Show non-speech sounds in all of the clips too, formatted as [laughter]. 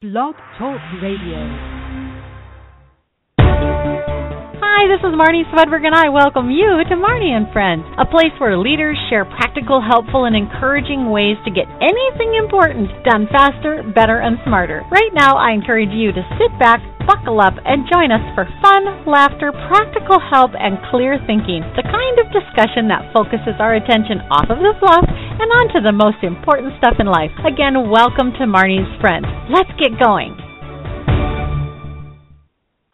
Blog Talk Radio. Hi, this is Marnie Swedberg, and I welcome you to Marnie and Friends, a place where leaders share practical, helpful, and encouraging ways to get anything important done faster, better, and smarter. Right now, I encourage you to sit back, buckle up, and join us for fun, laughter, practical help, and clear thinking. The kind of discussion that focuses our attention off of the fluff and onto the most important stuff in life. Again, welcome to Marnie's Friends. Let's get going.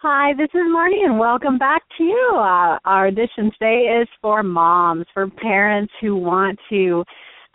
Hi, this is Marnie, and welcome back to you. Uh, our edition today is for moms, for parents who want to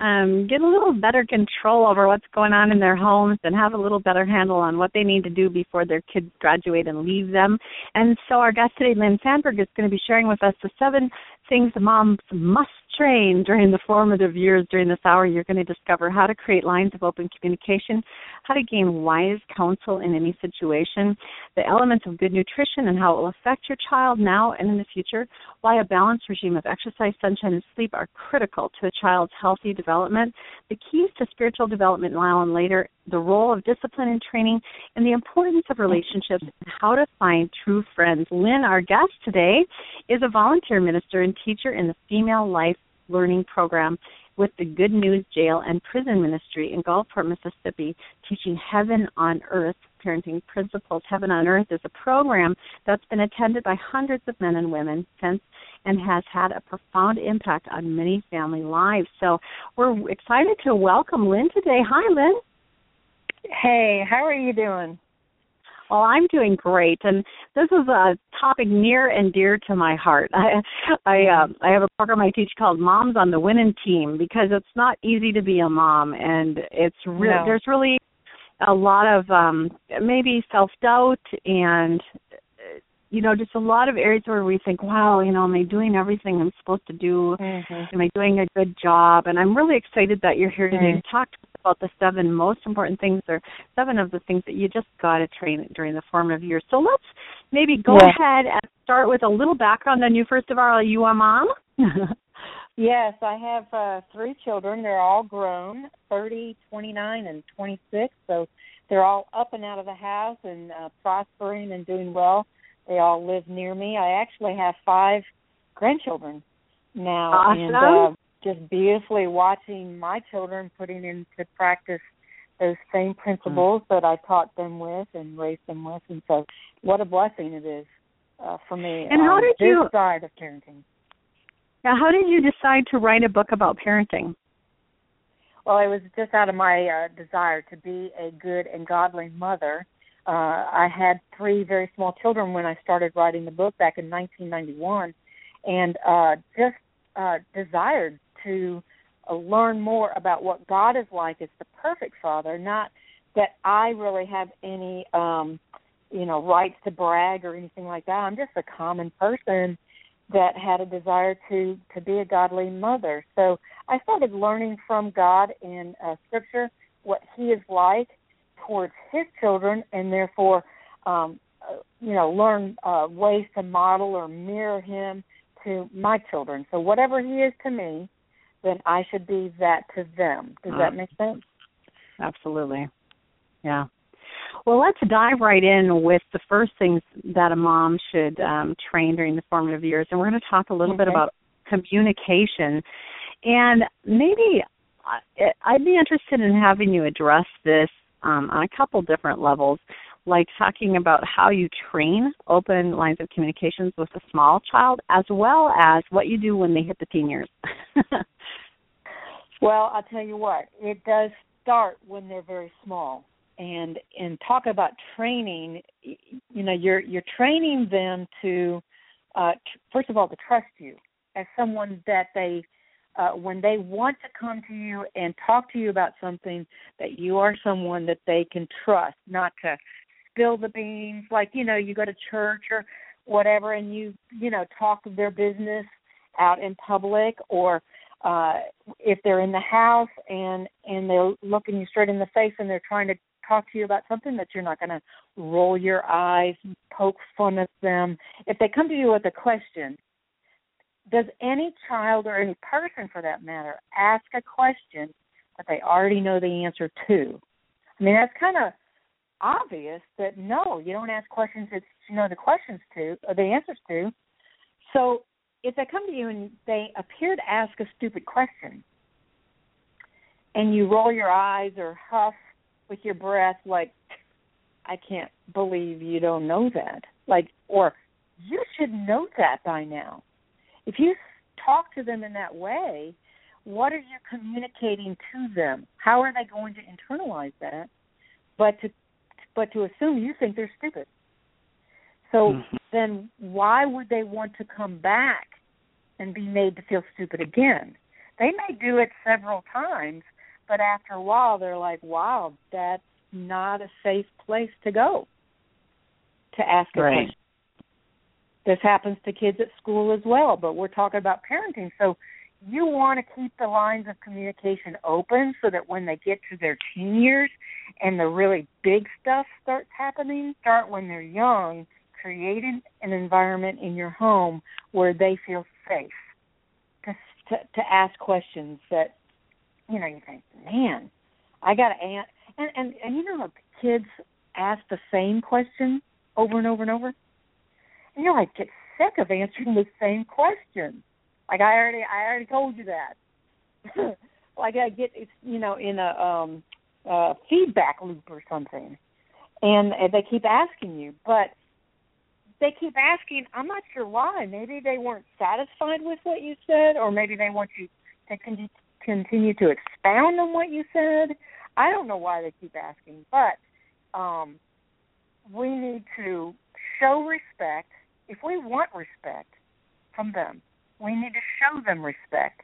um, get a little better control over what's going on in their homes and have a little better handle on what they need to do before their kids graduate and leave them. And so, our guest today, Lynn Sandberg, is going to be sharing with us the seven things moms must train during the formative years during this hour. You're going to discover how to create lines of open communication, how to gain wise counsel in any situation, the elements of good nutrition and how it will affect your child now and in the future, why a balanced regime of exercise, sunshine, and sleep are critical to a child's healthy development, the keys to spiritual development now and later, the role of discipline and training, and the importance of relationships and how to find true friends. Lynn, our guest today, is a volunteer minister and teacher in the Female Life Learning Program with the Good News Jail and Prison Ministry in Gulfport, Mississippi, teaching Heaven on Earth parenting principles. Heaven on Earth is a program that's been attended by hundreds of men and women since and has had a profound impact on many family lives. So we're excited to welcome Lynn today. Hi, Lynn. Hey, how are you doing? Well, I'm doing great, and this is a topic near and dear to my heart. [laughs] I I, uh, I have a program I teach called Moms on the Winning Team because it's not easy to be a mom, and it's re- no. there's really a lot of um maybe self doubt and you know just a lot of areas where we think wow you know am i doing everything i'm supposed to do mm-hmm. am i doing a good job and i'm really excited that you're here today mm-hmm. to talk to about the seven most important things or seven of the things that you just got to train during the formative years so let's maybe go Yeah. ahead and start with a little background on you first of all are you a mom [laughs] Yes, I have uh three children. They're all grown, thirty, twenty nine, and 26. So they're all up and out of the house and uh, prospering and doing well. They all live near me. I actually have five grandchildren now, and Awesome. uh, just beautifully watching my children putting into practice those same principles that I taught them with and raised them with. And so, what a blessing it is uh, for me. And how did you- side of parenting? now how did you decide to write a book about parenting Well, it was just out of my uh, desire to be a good and godly mother. Uh, I had three very small children when I started writing the book back in 1991, and uh, just uh, desired to learn more about what God is like as the perfect Father. Not that I really have any, um, you know, rights to brag or anything like that. I'm just a common person that had a desire to to be a godly mother. So I started learning from God in uh, Scripture what He is like towards His children, and therefore, um, uh, you know, learn uh, ways to model or mirror Him to my children. So whatever He is to me, then I should be that to them. Does that make sense? Absolutely. Yeah. Well, let's dive right in with the first things that a mom should um, train during the formative years. And we're going to talk a little bit about communication. And maybe I- I'd be interested in having you address this um, on a couple different levels, like talking about how you train open lines of communications with a small child, as well as what you do when they hit the teen years. [laughs] Well, I'll tell you what, it does start when they're very small. And and talk about training, you know, you're you're training them to uh first of all to trust you as someone that they uh when they want to come to you and talk to you about something that you are someone that they can trust, not to spill the beans like, you know, you go to church or whatever and you, you know, talk their business out in public or uh if they're in the house and and they're looking you straight in the face and they're trying to talk to you about something that you're not going to roll your eyes and poke fun at them. If they come to you with a question does any child or any person for that matter ask a question that they already know the answer to? I mean that's kind of obvious that no, you don't ask questions that you know the questions to or the answers to. So if they come to you and they appear to ask a stupid question, and you roll your eyes or huff with your breath like I can't believe you don't know that. Like or you should know that by now. If you talk to them in that way, what are you communicating to them? How are they going to internalize that? But to but to assume you think they're stupid. So mm-hmm. then why would they want to come back and be made to feel stupid again? They may do it several times, but after a while they're like, "Wow, that's not a safe place to go to ask a right. question." This happens to kids at school as well, but we're talking about parenting. So you want to keep the lines of communication open so that when they get to their teen years and the really big stuff starts happening, start when they're young, creating an environment in your home where they feel safe to to, to ask questions that you know you think, man, I got to and and and you know kids ask the same question over and over and over, and you're like get sick of answering the same question like I already I already told you that. [laughs] like I get you know in a um uh feedback loop or something. And they keep asking you, but they keep asking, I'm not sure why. Maybe they weren't satisfied with what you said or maybe they want you to con- continue to expound on what you said. I don't know why they keep asking, but um we need to show respect if we want respect from them we need to show them respect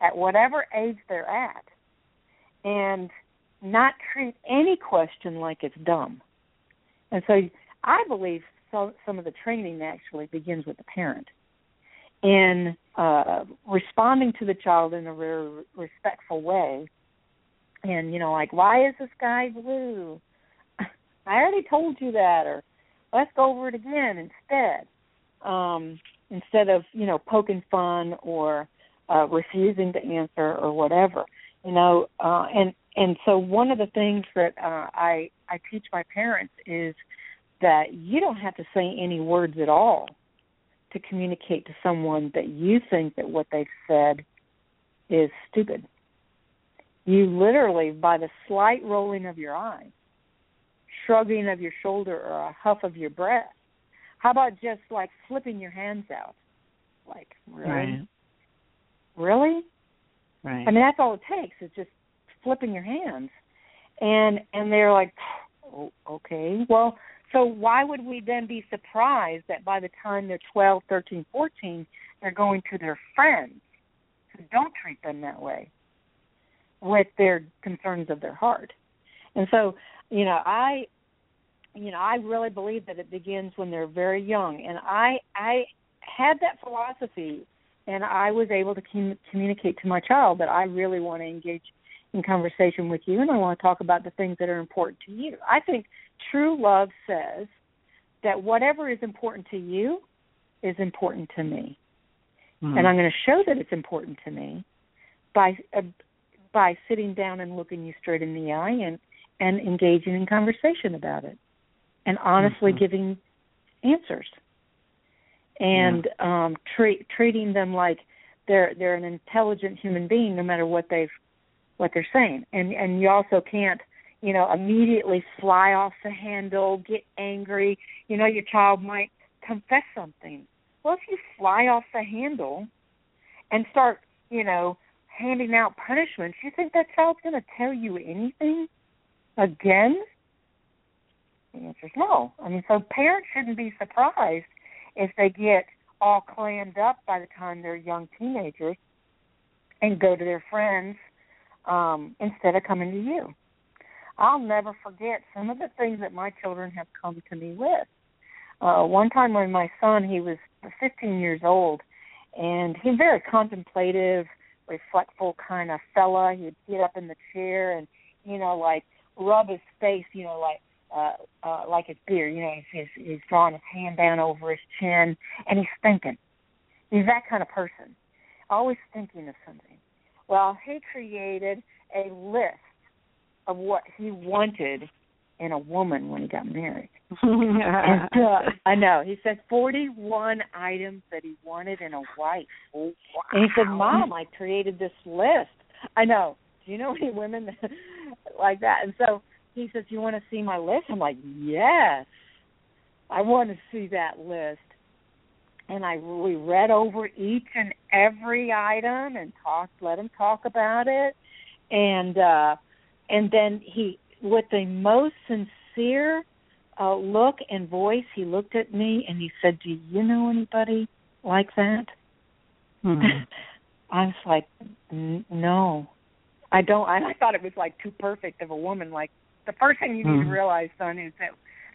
at whatever age they're at and not treat any question like it's dumb. And so I believe so, some of the training actually begins with the parent in uh, responding to the child in a very respectful way. And, you know, like, why is the sky blue? [laughs] I already told you that, or let's go over it again instead. Um, instead of you know poking fun or uh, refusing to answer or whatever you know uh, and and so one of the things that uh, I I teach my parents is that you don't have to say any words at all to communicate to someone that you think that what they've said is stupid. You literally, by the slight rolling of your eyes, shrugging of your shoulder, or a huff of your breath, how about just like flipping your hands out? Like, really? Right. Really? Right. I mean, that's all it takes is just flipping your hands. And and they're like, oh, okay. Well, so why would we then be surprised that by the time they're twelve, thirteen, fourteen, they're going to their friends who don't treat them that way with their concerns of their heart? And so, you know, I you know, I really believe that it begins when they're very young, and I I had that philosophy, and I was able to com- communicate to my child that I really want to engage in conversation with you, and I want to talk about the things that are important to you. I think true love says that whatever is important to you is important to me, mm-hmm. and I'm going to show that it's important to me by uh, by sitting down and looking you straight in the eye and and engaging in conversation about it and honestly mm-hmm. giving answers. And yeah. um treat treating them like they're they're an intelligent human being no matter what they've what they're saying. And and you also can't you know immediately fly off the handle get angry. You know your child might confess something. Well if you fly off the handle and start you know handing out punishments you think that child's going to tell you anything again the answer is no. I mean, so parents shouldn't be surprised if they get all clammed up by the time they're young teenagers and go to their friends um, instead of coming to you. I'll never forget some of the things that my children have come to me with. Uh, one time when my son, he was 15 years old, and he's very contemplative, reflectful kind of fella. He'd get up in the chair and, you know, like rub his face, you know, like uh, uh, like his beard. You know, he's, he's he's drawing his hand down over his chin, and he's thinking. He's that kind of person, always thinking of something. Well, he created a list of what he wanted in a woman when he got married. and, [laughs] uh, I know. He said 41 items that he wanted in a wife. Wow. And he said, "Mom, I created this list." I know. Do you know any women that, [laughs] like that? And so he says, "You want to see my list?" I'm like, "Yes, I want to see that list." And I we read over each and every item and talked, let him talk about it, and uh and then he, with the most sincere uh, look and voice, he looked at me and he said, "Do you know anybody like that?" Hmm. [laughs] I was like, "No, I don't." I, I thought it was like too perfect of a woman. Like the first thing you need Hmm. to realize, son, is that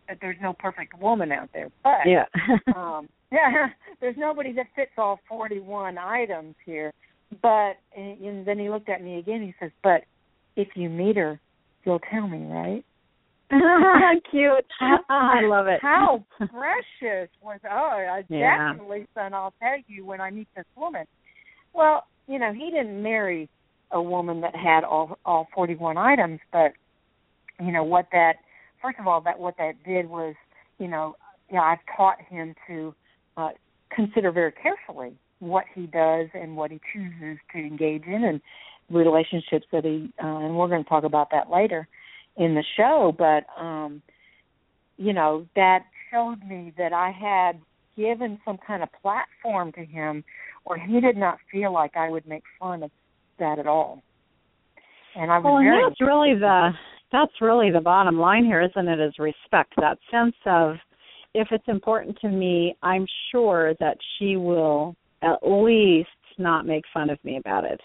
that there's no perfect woman out there. But Yeah. [laughs] um yeah [laughs] there's nobody that fits all 41 items here but and, and then he looked at me again he says but if you meet her you'll tell me right [laughs] Cute. I love it. how precious was oh I Yeah. definitely son i'll tell you when i meet this woman well you know he didn't marry a woman that had all all 41 items but you know what that first of all that what that did was you know yeah i've taught him to uh consider very carefully what he does and what he chooses to engage in and relationships that he uh, and we're going to talk about that later in the show but um you know that showed me that I had given some kind of platform to him where he did not feel like I would make fun of that at all. And I was Well, and that's really the that's really the bottom line here, isn't it? Is respect that sense of if it's important to me, I'm sure that she will at least not make fun of me about it.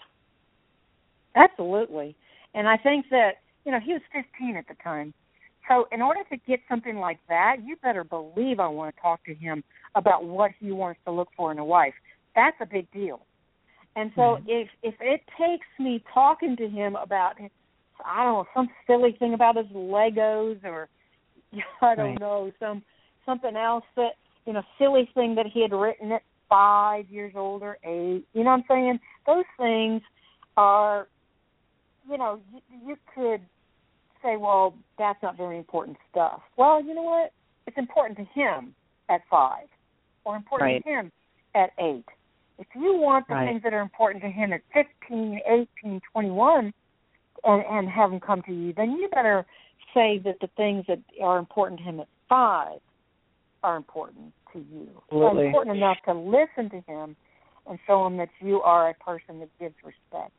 Absolutely. And I think that, you know, he was 15 at the time. So, in order to get something like that, you better believe I want to talk to him about what he wants to look for in a wife. That's a big deal. And so, Mhm. if if it takes me talking to him about, I don't know, some silly thing about his Legos or [laughs] I don't Right. know, some something else that you know, silly thing that he had written at five years old or eight. You know what I'm saying? Those things are you know, you, you could say, well, that's not very important stuff. Well, you know what? It's important to him at five, or important Right. to him at eight. If you want the Right. things that are important to him at fifteen, eighteen, twenty-one, and, and have him come to you, then you better say that the things that are important to him at five are important to you. Absolutely. Are important enough to listen to him and show him that you are a person that gives respect.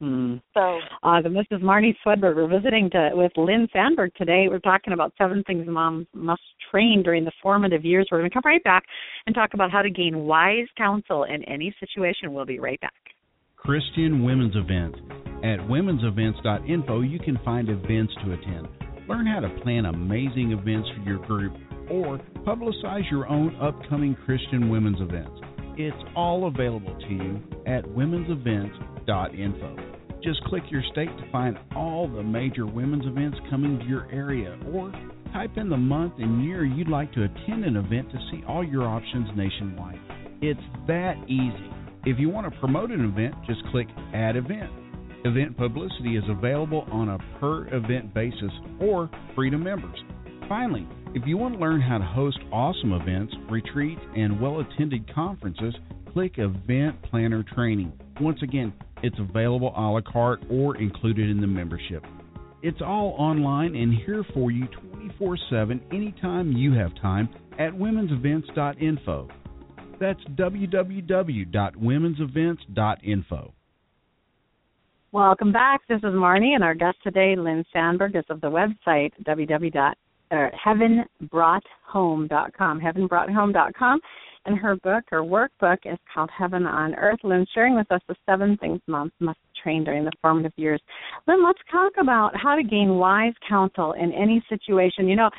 Hmm. So Uh, this is Marnie Swedberg. We're visiting to, with Lynn Sandberg today. We're talking about seven things moms must train during the formative years. We're going to come right back and talk about how to gain wise counsel in any situation. We'll be right back. Christian Women's Event. At womensevents.info, you can find events to attend. Learn how to plan amazing events for your group or publicize your own upcoming Christian women's events. It's all available to you at womensevents.info. Just click your state to find all the major women's events coming to your area or type in the month and year you'd like to attend an event to see all your options nationwide. It's that easy. If you want to promote an event, just click Add Event. Event publicity is available on a per event basis or free to members. Finally, if you want to learn how to host awesome events, retreats, and well attended conferences, click Event Planner Training. Once again, it's available a la carte or included in the membership. It's all online and here for you 24 7 anytime you have time at womensevents.info. That's www.womensevents.info. Welcome back. This is Marnie, and our guest today, Lynn Sandberg, is of the website www.heavenbroughthome.com. heavenbroughthome.com, and her book or workbook is called Heaven on Earth. Lynn sharing with us the seven things moms must train during the formative years. Lynn, let's talk about how to gain wise counsel in any situation. You know,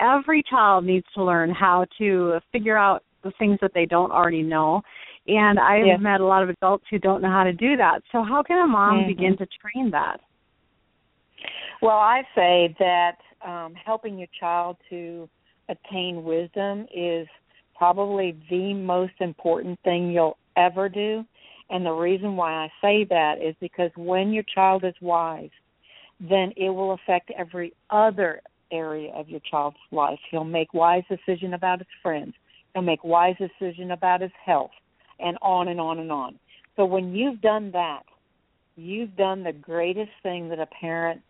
every child needs to learn how to figure out the things that they don't already know. And I've Yes. met a lot of adults who don't know how to do that. So how can a mom Mhm. begin to train that? Well, I say that um, helping your child to attain wisdom is probably the most important thing you'll ever do. And the reason why I say that is because when your child is wise, then it will affect every other area of your child's life. He'll make wise decision about his friends. He'll make wise decision about his health, and on and on and on. So when you've done that, you've done the greatest thing that a parent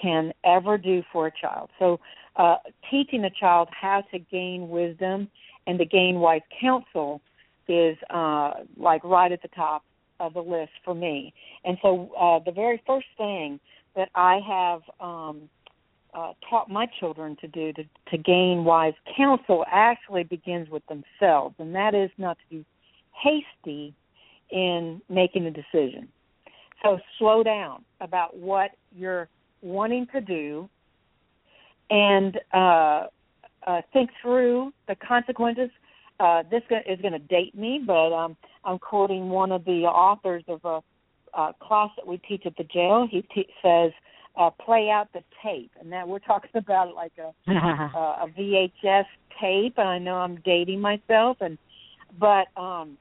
can ever do for a child. So uh, teaching a child how to gain wisdom and to gain wise counsel is uh, like right at the top of the list for me. And so uh, the very first thing that I have um, uh, taught my children to do to, to gain wise counsel actually begins with themselves, and that is not to be hasty in making a decision. So slow down about what you're wanting to do and uh, uh, think through the consequences. Uh, this is going to date me, but um, I'm quoting one of the authors of a, a class that we teach at the jail. He te- says, uh, "Play out the tape," and that we're talking [laughs] about it like a [laughs] a VHS tape. And I know I'm dating myself, and but um,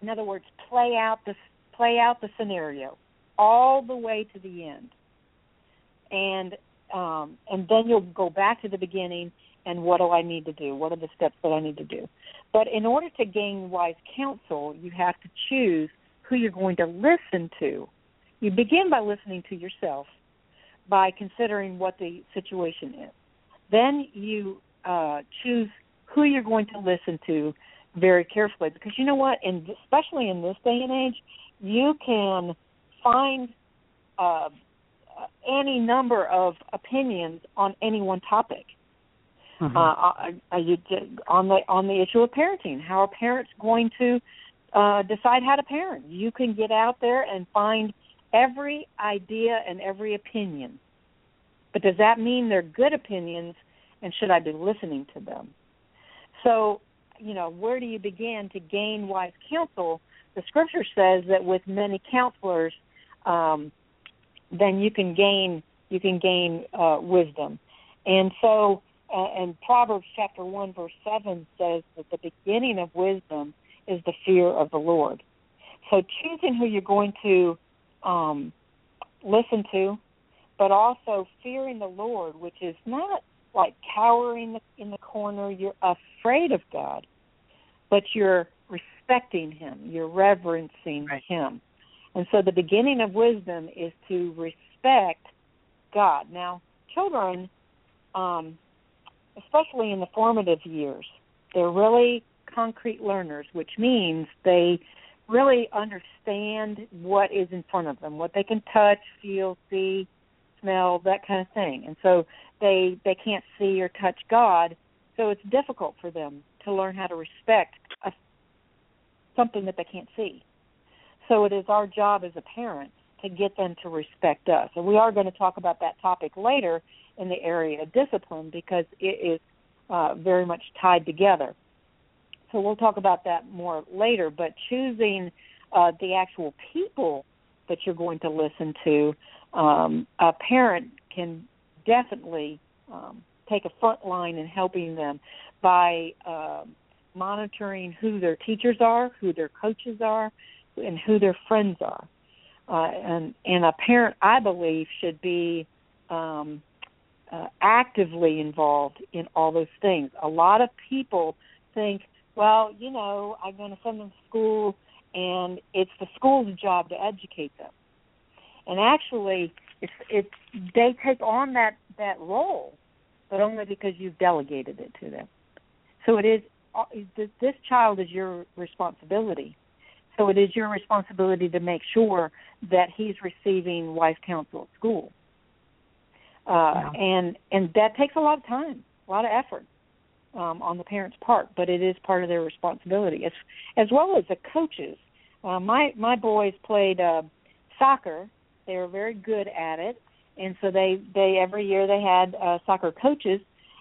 in other words, play out the play out the scenario all the way to the end, and um, and then you'll go back to the beginning and what do I need to do? What are the steps that I need to do? But in order to gain wise counsel, you have to choose who you're going to listen to. You begin by listening to yourself, by considering what the situation is. Then you uh, choose who you're going to listen to very carefully because you know what, and especially in this day and age, you can find uh, any number of opinions on any one topic. Mm-hmm. Uh, you, on the on the issue of parenting, how are parents going to uh, decide how to parent? You can get out there and find every idea and every opinion. But does that mean they're good opinions and should I be listening to them? So, you know, where do you begin to gain wise counsel? The scripture says that with many counselors, um, then you can gain you can gain uh, wisdom. And so, uh, and Proverbs chapter one verse seven says that the beginning of wisdom is the fear of the Lord. So choosing who you're going to um, listen to, but also fearing the Lord, which is not like cowering in the corner. You're afraid of God, but you're respecting Him. You're reverencing right. Him. And so the beginning of wisdom is to respect God. Now, children, um, especially in the formative years, they're really concrete learners, which means they really understand what is in front of them, what they can touch, feel, see, smell, that kind of thing. And so they they can't see or touch God, so it's difficult for them to learn how to respect a, something that they can't see. So it is our job as a parent to get them to respect us. And we are going to talk about that topic later in the area of discipline because it is uh, very much tied together. So we'll talk about that more later. But choosing uh, the actual people that you're going to listen to, um, a parent can definitely um, take a front line in helping them by uh, monitoring who their teachers are, who their coaches are, and who their friends are. Uh, and and a parent, I believe, should be um, uh, actively involved in all those things. A lot of people think, well, you know, I'm going to send them to school, and it's the school's job to educate them. And actually, it's it's they take on that that role, but only because you've delegated it to them. So it is uh, this child is your responsibility so it is your responsibility to make sure that he's receiving wise counsel at school. Uh, yeah. And and that takes a lot of time, a lot of effort um, on the parents' part, but it is part of their responsibility, as as well as the coaches. Uh, my my boys played uh, soccer; they were very good at it, and so they they every year they had uh, soccer coaches,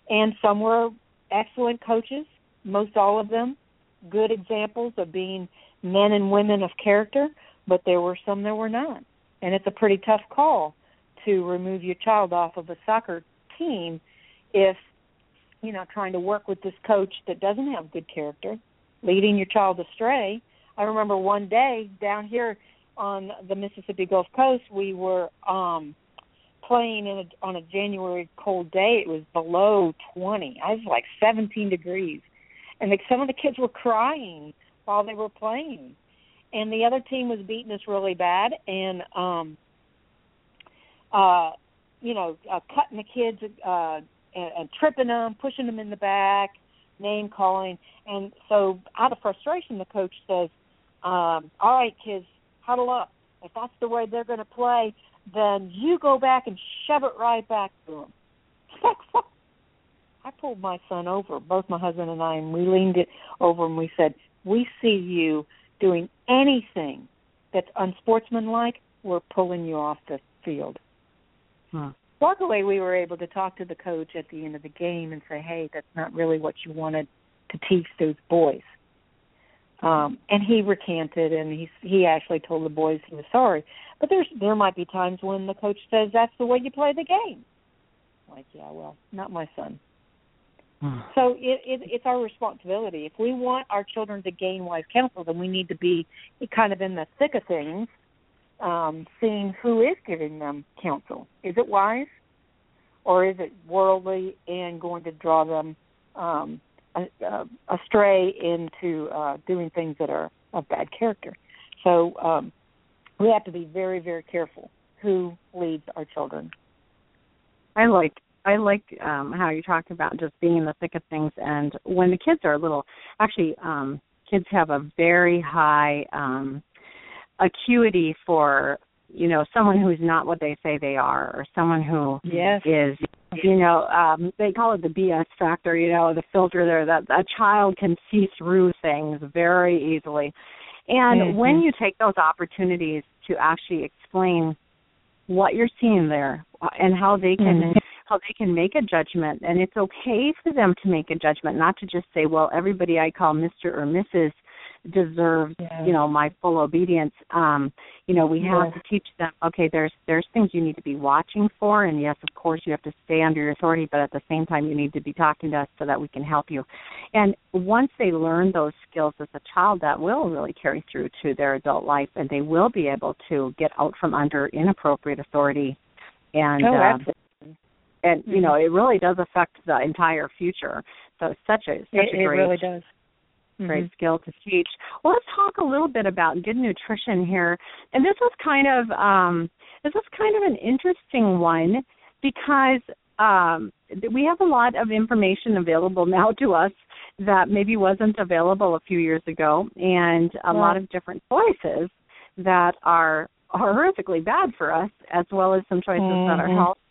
and some were excellent coaches, most all of them. Good examples of being men and women of character, but there were some that were not. And it's a pretty tough call to remove your child off of a soccer team if you know trying to work with this coach that doesn't have good character, leading your child astray. I remember one day down here on the Mississippi Gulf Coast, we were um playing in a, on a January cold day. It was below 20. I was like 17 degrees, and the, some of the kids were crying while they were playing, and the other team was beating us really bad, and um, uh, you know, uh, cutting the kids uh, and, and tripping them, pushing them in the back, name calling, and so out of frustration, the coach says, um, "All right, kids, huddle up. If that's the way they're going to play." then you go back and shove it right back to them." [laughs] I pulled my son over, both my husband and I, and we leaned it over and we said, "We see you doing anything that's unsportsmanlike, we're pulling you off the field." Huh. Luckily, we were able to talk to the coach at the end of the game and say, "Hey, that's not really what you wanted to teach those boys." Um, and he recanted, and he he actually told the boys he was sorry. But there's there might be times when the coach says that's the way you play the game. Like, yeah, well, not my son. [sighs] so it, it it's our responsibility. If we want our children to gain wise counsel, then we need to be kind of in the thick of things, um, seeing who is giving them counsel. Is it wise, or is it worldly and going to draw them um, astray into uh, doing things that are of bad character. So um, we have to be very, very careful who leads our children. I like I like um how you talked about just being in the thick of things and when the kids are little actually um kids have a very high um acuity for you know someone who's not what they say they are or someone who yes. is you know um they call it the bs factor you know the filter there that a child can see through things very easily and mm-hmm. when you take those opportunities to actually explain what you're seeing there uh, and how they can mm-hmm. how they can make a judgment and it's okay for them to make a judgment not to just say well everybody i call mr or mrs deserves yeah. you know my full obedience. Um you know we have to teach them okay there's there's things you need to be watching for and yes of course you have to stay under your authority but at the same time you need to be talking to us so that we can help you. And once they learn those skills as a child that will really carry through to their adult life and they will be able to get out from under inappropriate authority. And oh, uh, and mm-hmm. you know it really does affect the entire future. So it's such a such it, a great it really does great mm-hmm. skill to teach. Well, let's talk a little bit about good nutrition here. And this was kind of um, this was kind of an interesting one because um, we have a lot of information available now to us that maybe wasn't available a few years ago, and a lot of different choices that are horrifically bad for us, as well as some choices mm-hmm. that are healthy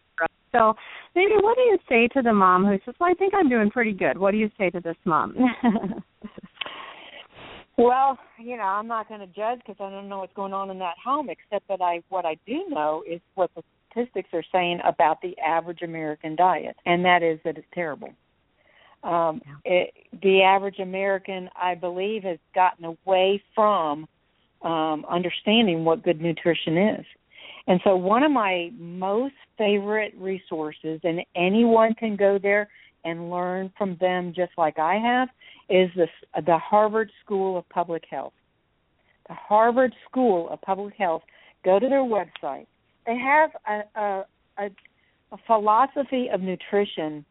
so maybe what do you say to the mom who says, "Well, I think I'm doing pretty good." What do you say to this mom? [laughs] well, you know, I'm not going to judge because I don't know what's going on in that home. Except that I, what I do know is what the statistics are saying about the average American diet, and that is that it's terrible. Um, yeah. it, the average American, I believe, has gotten away from um, understanding what good nutrition is. And so, one of my most favorite resources, and anyone can go there and learn from them just like I have, is the, the Harvard School of Public Health. The Harvard School of Public Health, go to their website. They have a, a, a, a philosophy of nutrition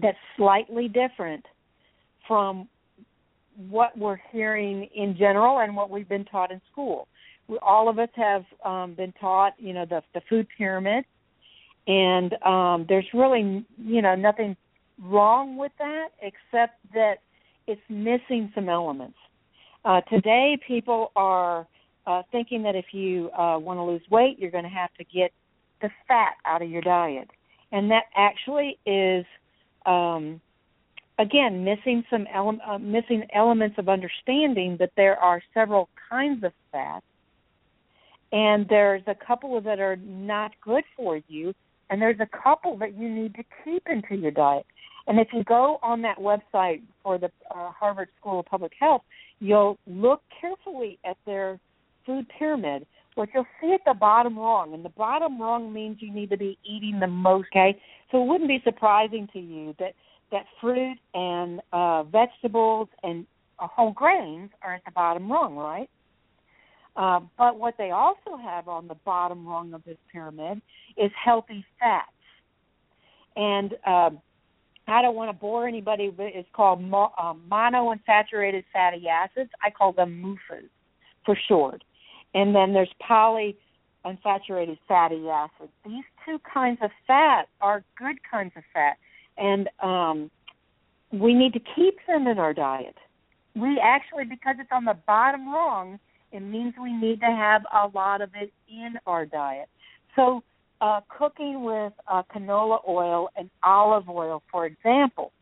that's slightly different from what we're hearing in general and what we've been taught in school we, all of us have um, been taught, you know, the the food pyramid, and um, there's really, you know, nothing wrong with that except that it's missing some elements. Uh, today, people are uh, thinking that if you uh, want to lose weight, you're going to have to get the fat out of your diet, and that actually is. Um, again missing some ele- uh, missing elements of understanding that there are several kinds of fat and there's a couple that are not good for you and there's a couple that you need to keep into your diet and if you go on that website for the uh, harvard school of public health you'll look carefully at their food pyramid. What you'll see at the bottom rung and the bottom rung means you need to be eating the most okay? So it wouldn't be surprising to you that that fruit and uh vegetables and uh, whole grains are at the bottom rung right? Uh, but what they also have on the bottom rung of this pyramid is healthy fats. And um, I don't want to bore anybody, but it's called mo- uh, monounsaturated fatty acids. I call them MUFAs for short. And then there's polyunsaturated fatty acids. These two kinds of fat are good kinds of fat, and um, we need to keep them in our diet. We actually, because it's on the bottom rung, it means we need to have a lot of it in our diet. So uh, cooking with uh, canola oil and olive oil, for example,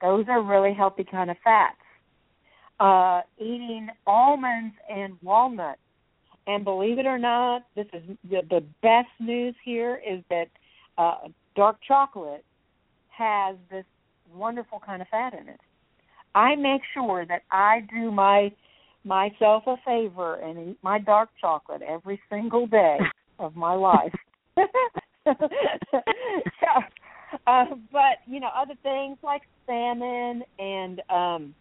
those are really healthy kind of fats. Uh, eating almonds and walnuts, and believe it or not, this is the, the best news here is that uh, dark chocolate has this wonderful kind of fat in it. I make sure that I do my myself a favor and eat my dark chocolate every single day of my life. Uh, but you know, other things like salmon and um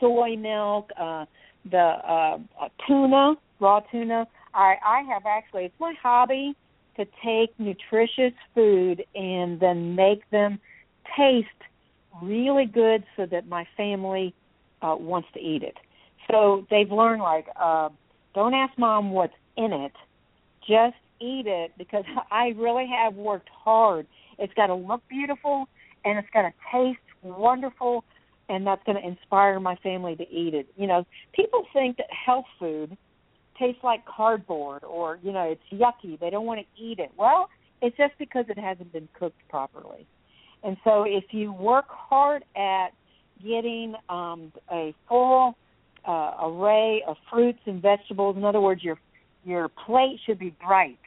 soy milk, uh the uh, uh tuna, raw tuna. I I have actually it's my hobby to take nutritious food and then make them taste really good so that my family uh wants to eat it. So they've learned like uh don't ask mom what's in it, just eat it because [laughs] I really have worked hard. It's got to look beautiful and it's got to taste wonderful and that's going to inspire my family to eat it. You know, people think that health food tastes like cardboard or, you know, it's yucky. They don't want to eat it. Well, it's just because it hasn't been cooked properly. And so if you work hard at getting um a full uh, array of fruits and vegetables, in other words, your your plate should be bright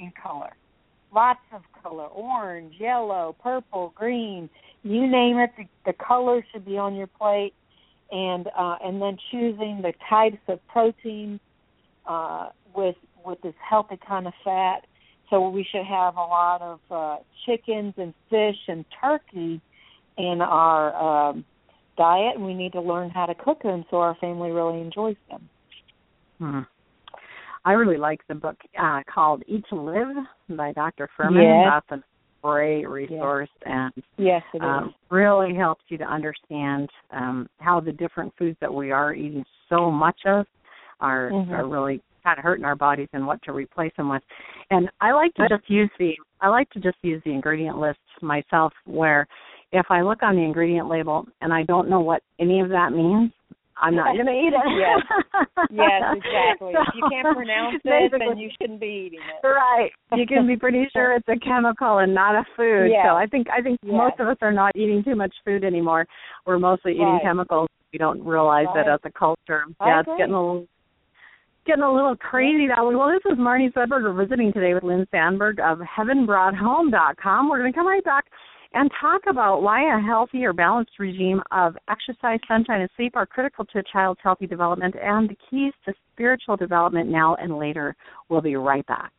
in color. Lots of color orange, yellow, purple, green, you name it, the, the color should be on your plate. And uh, and then choosing the types of protein uh, with with this healthy kind of fat. So we should have a lot of uh, chickens and fish and turkey in our um, diet, and we need to learn how to cook them so our family really enjoys them. Hmm. I really like the book uh, called Eat to Live by Dr. Fuhrman. Yes. That's a great resource and Yes, it is. um, really helps you to understand um, how the different foods that we are eating so much of are Mhm. are really kind of hurting our bodies and what to replace them with. And I like to just use the I like to just use the ingredient lists myself where if I look on the ingredient label and I don't know what any of that means, I'm not going to eat it. Yes. Yes, [laughs] exactly. if you can't pronounce it, then you shouldn't be eating it. Right. You can be pretty [laughs] sure it's a chemical and not a food. Yes. So I think I think Yes. most of us are not eating too much food anymore. We're mostly eating Right. chemicals. We don't realize Right. it as a culture. I yeah, it's getting a little getting a little crazy that way. Well, this is Marnie Swedberg. We're visiting today with Lynn Sandberg of HeavenBroughtHome.com. We're going to come right back and talk about why a healthy or balanced regime of exercise, sunshine, and sleep are critical to a child's healthy development and the keys to spiritual development now and later. We'll be right back.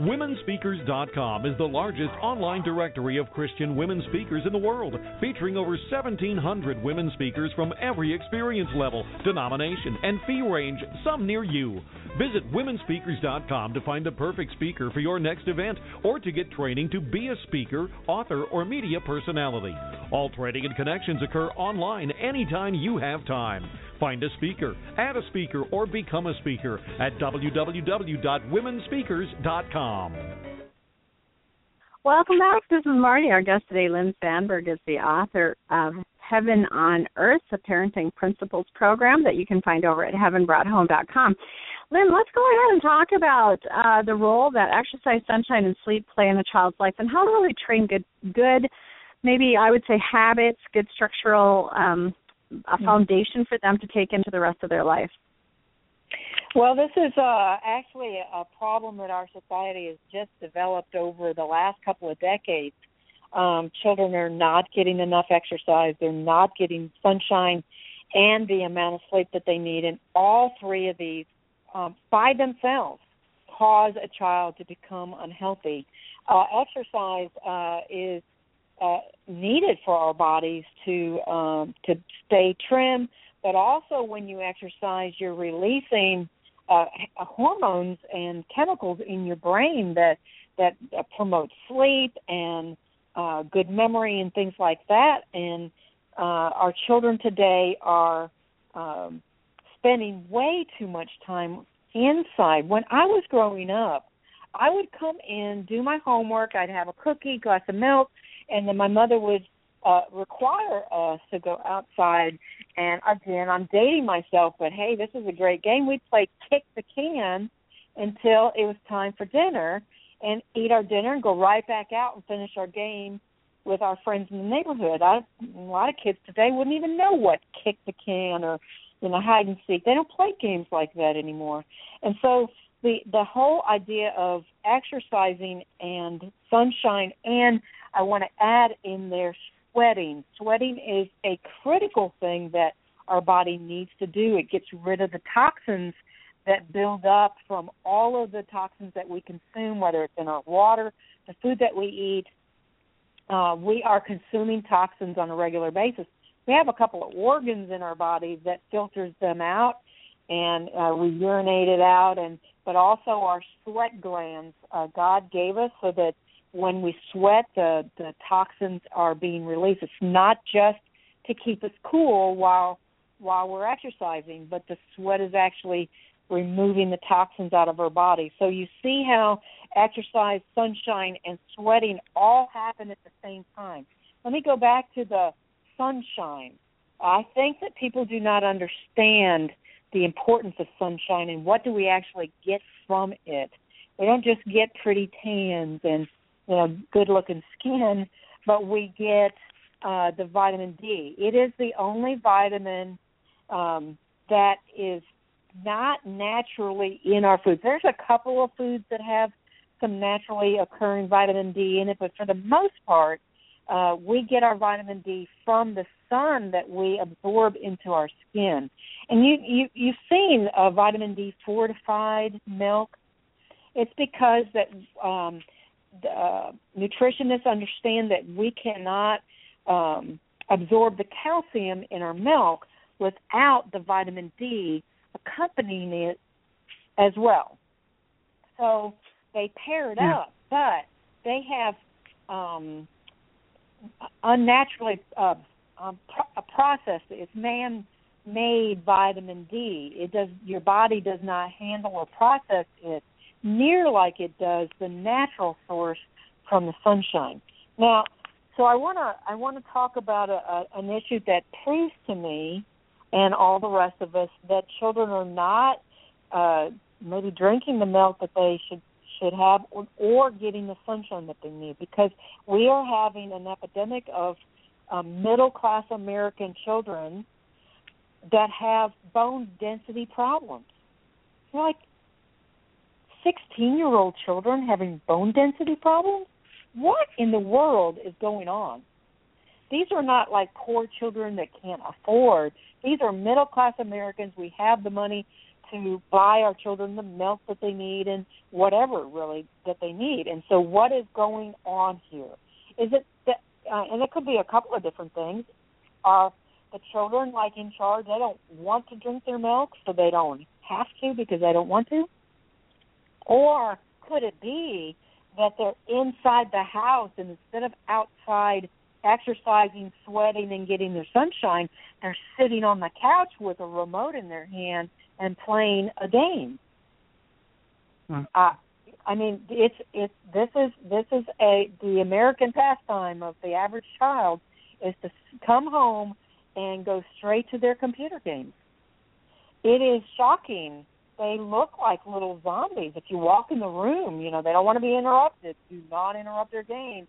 WomenSpeakers.com is the largest online directory of Christian women speakers in the world, featuring over 1,700 women speakers from every experience level, denomination, and fee range, some near you. Visit WomenSpeakers.com to find the perfect speaker for your next event or to get training to be a speaker, author, or media personality. All training and connections occur online anytime you have time. Find a speaker, add a speaker, or become a speaker at www.womenspeakers.com. Welcome back. This is Marnie. Our guest today, Lynn Sandberg, is the author of Heaven on Earth, a parenting principles program that you can find over at heavenbroughthome.com. Lynn, let's go ahead and talk about uh, the role that exercise, sunshine, and sleep play in a child's life, and how to really train good, good, maybe I would say habits, good structural, um, a foundation for them to take into the rest of their life. Well, this is uh, actually a problem that our society has just developed over the last couple of decades. Um, children are not getting enough exercise. They're not getting sunshine and the amount of sleep that they need. And all three of these, um, by themselves, cause a child to become unhealthy. Uh, exercise uh, is uh, needed for our bodies to um, to stay trim, but also when you exercise, you're releasing uh, hormones and chemicals in your brain that that uh, promote sleep and uh, good memory and things like that. And uh, our children today are um, spending way too much time inside. When I was growing up, I would come in, do my homework. I'd have a cookie, glass of milk, and then my mother would uh, require us to go outside. And again, I'm dating myself, but hey, this is a great game. We'd play kick the can until it was time for dinner and eat our dinner and go right back out and finish our game with our friends in the neighborhood. I, a lot of kids today wouldn't even know what kick the can or you know hide and seek. They don't play games like that anymore. And so the the whole idea of exercising and sunshine and I want to add in there sweating. Sweating is a critical thing that our body needs to do. It gets rid of the toxins that build up from all of the toxins that we consume, whether it's in our water, the food that we eat. Uh, we are consuming toxins on a regular basis. We have a couple of organs in our body that filters them out, and uh, we urinate it out. And but also our sweat glands, uh, God gave us so that when we sweat, the the toxins are being released. It's not just to keep us cool while while we're exercising, but the sweat is actually removing the toxins out of our body. So you see how exercise, sunshine, and sweating all happen at the same time. Let me go back to the sunshine. I think that people do not understand the importance of sunshine and what do we actually get from it. We don't just get pretty tans and you know good looking skin, but we get uh, the vitamin D. It is the only vitamin um, that is not naturally in our foods. There's a couple of foods that have some naturally occurring vitamin D in it, but for the most part, uh, we get our vitamin D from the sun that we absorb into our skin. And you, you you've seen uh, vitamin D fortified milk. It's because that um, uh, nutritionists understand that we cannot um, absorb the calcium in our milk without the vitamin D accompanying it as well. So they pair it yeah. up, but they have um, unnaturally uh, um, pro- processed. It's man-made vitamin D. It does your body does not handle or process it near like it does the natural source from the sunshine. Now, so I want to I want to talk about a, a, an issue that proves to me and all the rest of us that children are not uh, maybe drinking the milk that they should should have or, or getting the sunshine that they need because we are having an epidemic of um, middle class American children that have bone density problems. Like 16 year old children having bone density problems? What in the world is going on? These are not like poor children that can't afford. These are middle class Americans. We have the money to buy our children the milk that they need and whatever really that they need. And so, what is going on here? Is it that, uh, and it could be a couple of different things. Are the children like in charge? They don't want to drink their milk, so they don't have to because they don't want to. Or could it be that they're inside the house and instead of outside exercising, sweating, and getting their sunshine, they're sitting on the couch with a remote in their hand and playing a game. Hmm. Uh, I mean, it's it's this is this is a the American pastime of the average child is to come home and go straight to their computer games. It is shocking. They look like little zombies. If you walk in the room, you know they don't want to be interrupted. Do not interrupt their games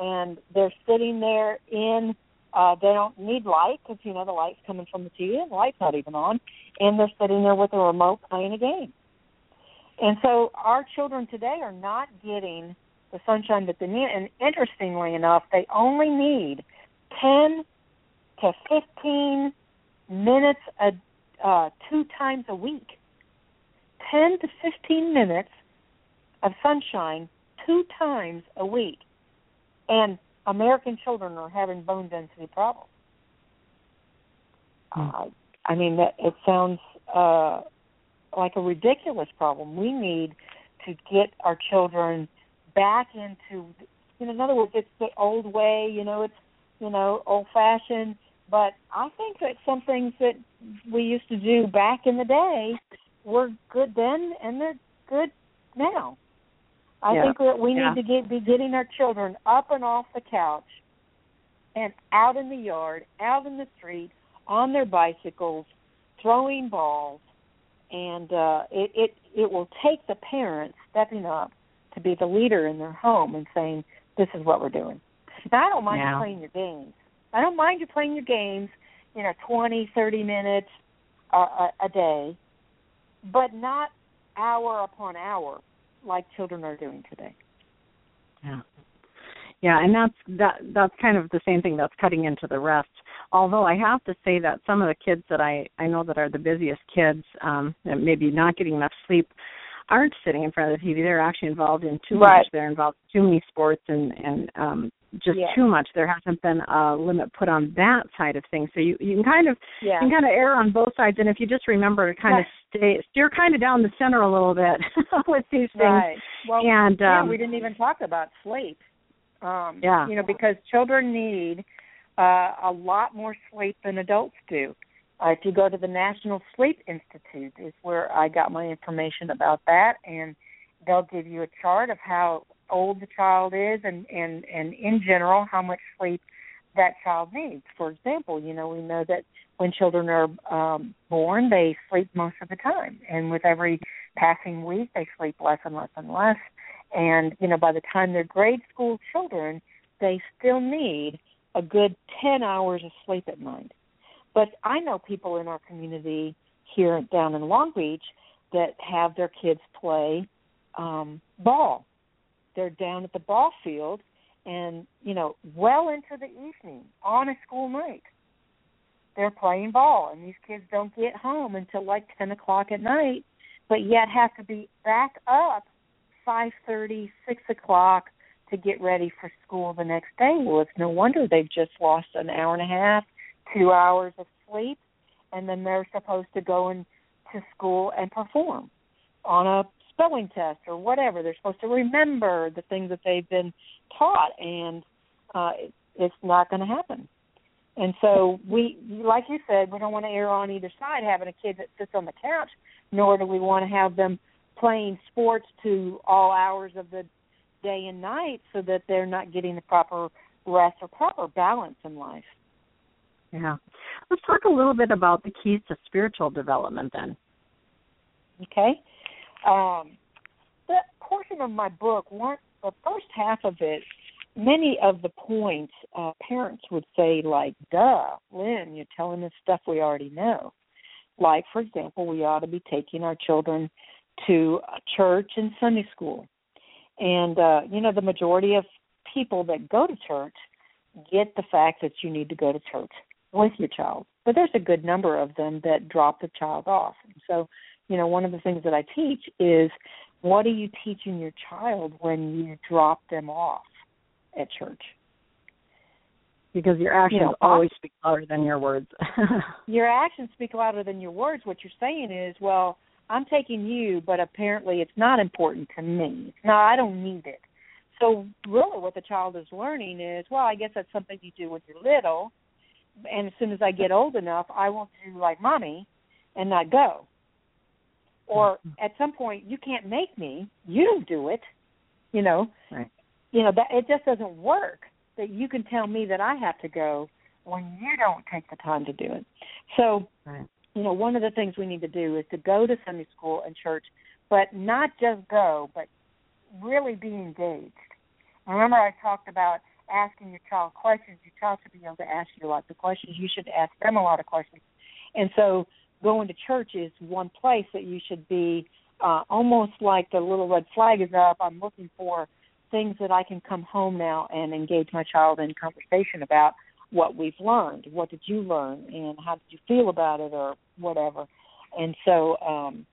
and they're sitting there in uh they don't need light because you know the light's coming from the TV and the light's not even on and they're sitting there with a remote playing a game. And so our children today are not getting the sunshine that they need and interestingly enough they only need 10 to 15 minutes a uh two times a week. 10 to 15 minutes of sunshine two times a week and American children are having bone density problems. Uh, I mean, that it sounds uh, like a ridiculous problem. We need to get our children back into, you know, in other words, it's the old way. You know, it's you know old fashioned. But I think that some things that we used to do back in the day were good then, and they're good now. I Yeah. think that we Yeah. need to get be getting our children up and off the couch and out in the yard, out in the street, on their bicycles, throwing balls, and uh, it, it it will take the parents stepping up to be the leader in their home and saying, "This is what we're doing." Now, I don't mind Yeah. you playing your games. I don't mind you playing your games, you know, twenty, thirty minutes a, a, a day, but not hour upon hour like children are doing today. Yeah. Yeah, and that's that that's kind of the same thing that's cutting into the rest. Although I have to say that some of the kids that I I know that are the busiest kids, um, and maybe not getting enough sleep, aren't sitting in front of the TV. They're actually involved in too Right. much. They're involved in too many sports and and um just Yeah. too much. There hasn't been a limit put on that side of things. So you you can kind of Yeah. you can kind of err on both sides. And if you just remember to kind Right. of stay steer kind of down the center a little bit [laughs] with these things. Right. Well, and yeah, um, we didn't even talk about sleep. Um, Yeah. You know, because children need uh, a lot more sleep than adults do. Uh, if you go to the National Sleep Institute, is where I got my information about that, and they'll give you a chart of how old the child is, and and and in general how much sleep that child needs. For example, you know we know that when children are um, born, they sleep most of the time, and with every passing week, they sleep less and less and less. And you know, by the time they're grade school children, they still need a good ten hours of sleep at night. But I know people in our community here down in Long Beach that have their kids play um ball. They're down at the ball field and, you know, well into the evening on a school night. They're playing ball and these kids don't get home until like ten o'clock at night, but yet have to be back up five thirty, six o'clock to get ready for school the next day. Well, it's no wonder they've just lost an hour and a half, two hours of sleep, and then they're supposed to go into school and perform on a spelling test or whatever. They're supposed to remember the things that they've been taught, and uh, it, it's not going to happen. And so we, like you said, we don't want to err on either side, having a kid that sits on the couch, nor do we want to have them playing sports to all hours of the day and night so that they're not getting the proper rest or proper balance in life. Yeah. Let's talk a little bit about the keys to spiritual development then. Okay. Um, the portion of my book, one, the first half of it, many of the points uh, parents would say, like, duh, Lynn, you're telling us stuff we already know. Like, for example, we ought to be taking our children to church and Sunday school. And, uh, you know, the majority of people that go to church get the fact that you need to go to church with your child. But there's a good number of them that drop the child off. And so, you know, one of the things that I teach is what are you teaching your child when you drop them off at church? Because your actions You know, always speak louder than your words. [laughs] Your actions speak louder than your words. What you're saying is, well, I'm taking you, but apparently it's not important to me. No, I don't need it. So really what the child is learning is, well, I guess that's something you do when you're little and as soon as I get old enough, I will do like mommy and not go. Or mm-hmm. at some point, you can't make me. You don't do it. You know. Right. You know that it just doesn't work. That you can tell me that I have to go when you don't take the time to do it. So, Right. you know, one of the things we need to do is to go to Sunday school and church, but not just go, but really be engaged. Remember, I talked about asking your child questions. Your child should be able to ask you lots of questions. You should ask them a lot of questions. And so, going to church is one place that you should be uh, almost like the little red flag is up. I'm looking for things that I can come home now and engage my child in conversation about what we've learned. What did you learn, and how did you feel about it, or whatever. And so, um,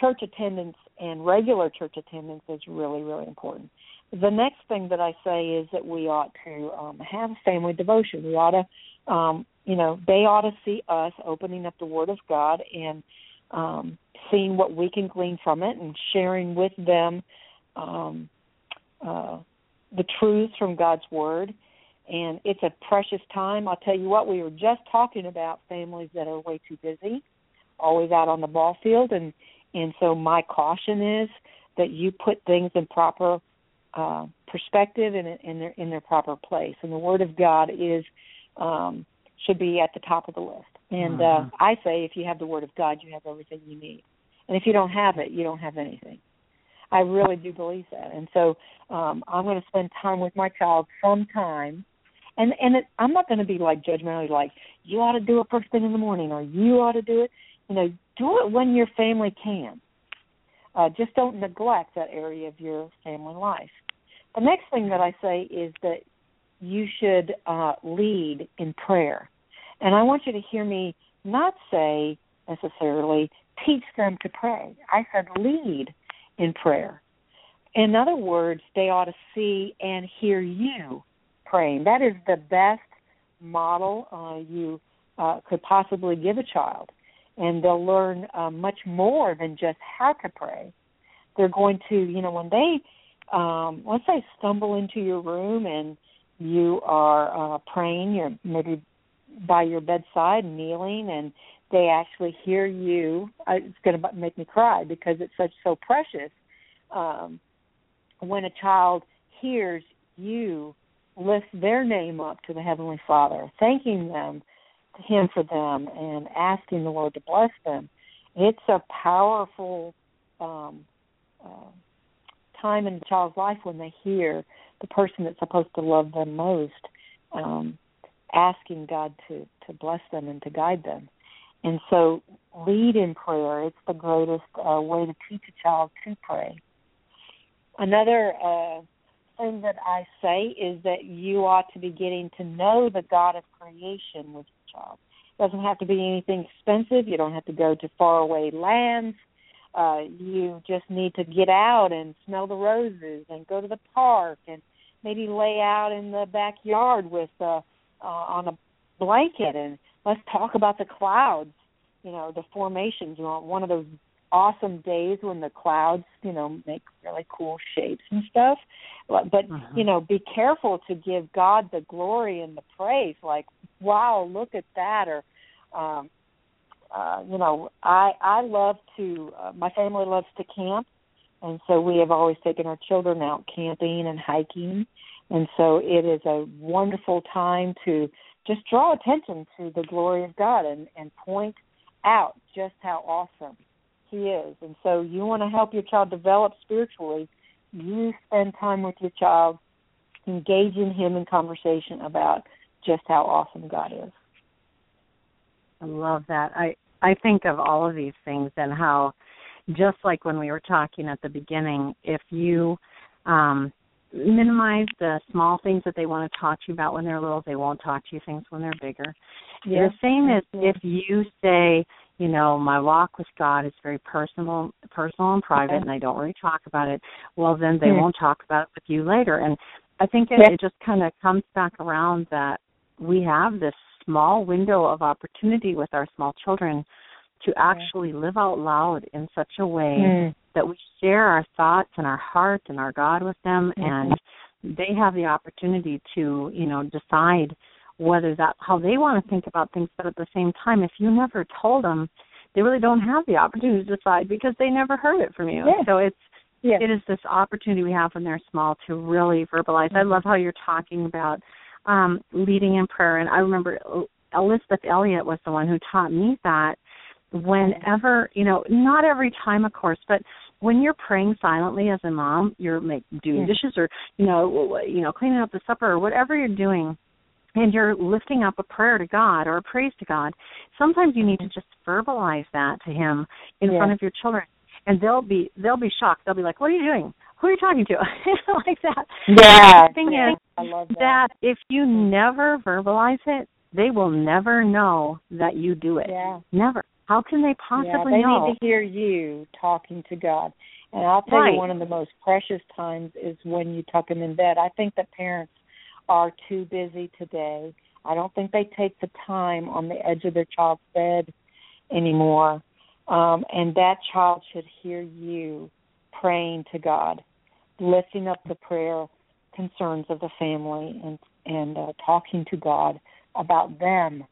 church attendance and regular church attendance is really, really important. The next thing that I say is that we ought to um, have family devotion. We ought to um, you know, they ought to see us opening up the Word of God and um, seeing what we can glean from it and sharing with them um, uh, the truths from God's Word. And it's a precious time. I'll tell you what, we were just talking about families that are way too busy, always out on the ball field. And, and so my caution is that you put things in proper uh, perspective and in their in their proper place. And the Word of God is um, should be at the top of the list. And uh, mm-hmm. uh, I say, if you have the Word of God, you have everything you need. And if you don't have it, you don't have anything. I really do believe that. And so um, I'm going to spend time with my child sometime. And and it, I'm not going to be like judgmentally, like you ought to do it first thing in the morning, or you ought to do it. You know, do it when your family can. Uh, just don't neglect that area of your family life. The next thing that I say is that you should uh, lead in prayer. And I want you to hear me not say necessarily teach them to pray. I said lead in prayer. In other words, they ought to see and hear you praying. That is the best model uh, you uh, could possibly give a child. And they'll learn uh, much more than just how to pray. They're going to, you know, when they, um, once they stumble into your room and you are uh, praying, you're maybe by your bedside kneeling and they actually hear you uh, it's going to make me cry because it's such so precious um when a child hears you lift their name up to the heavenly father thanking them to him for them and asking the lord to bless them. It's a powerful um uh, time in the child's life when they hear the person that's supposed to love them most um asking God to to bless them and to guide them. And so, lead in prayer. It's the greatest uh, way to teach a child to pray. Another uh, thing that I say is that you ought to be getting to know the God of creation with your child. It doesn't have to be anything expensive. You don't have to go to faraway lands. Uh, you just need to get out and smell the roses and go to the park and maybe lay out in the backyard with uh, uh, on a blanket and let's talk about the clouds you know the formations you know one of those awesome days when the clouds you know make really cool shapes and stuff but, but uh-huh. you know be careful to give god the glory and the praise like wow look at that or um uh you know i i love to uh, my family loves to camp and so we have always taken our children out camping and hiking and so it is a wonderful time to just draw attention to the glory of God and, and point out just how awesome He is. And so you want to help your child develop spiritually, you spend time with your child, engage in Him in conversation about just how awesome God is. I love that. I I think of all of these things and how just like when we were talking at the beginning, if you um minimize the small things that they want to talk to you about when they're little. They won't talk to you things when they're bigger. Yes. The same as if you say, you know, my walk with God is very personal, personal and private, okay. and I don't really talk about it. Well, then they mm-hmm. won't talk about it with you later. And I think it, it just kind of comes back around that we have this small window of opportunity with our small children to actually live out loud in such a way mm that we share our thoughts and our heart and our God with them mm-hmm. and they have the opportunity to, you know, decide whether that how they want to think about things but at the same time if you never told them they really don't have the opportunity to decide because they never heard it from you. Yeah. So it's yeah. it is this opportunity we have when they're small to really verbalize. Mm-hmm. I love how you're talking about um leading in prayer and I remember Elisabeth Elliot was the one who taught me that whenever you know not every time of course but when you're praying silently as a mom you're make, doing dishes or you know you know cleaning up the supper or whatever you're doing and you're lifting up a prayer to God or a praise to God sometimes you need to just verbalize that to him in front of your children. And they'll be they'll be shocked. They'll be like what are you doing? Who are you talking to? [laughs] Like that. Yeah. The thing yeah. is I love that. that if you mm-hmm. never verbalize it they will never know that you do it. Yeah. Never how can they possibly yeah, they know? need to hear you talking to God. And I'll tell right. you, one of the most precious times is when you tuck them in bed. I think that parents are too busy today. I don't think they take the time on the edge of their child's bed anymore. Um, and that child should hear you praying to God, lifting up the prayer concerns of the family, and and uh, talking to God about them.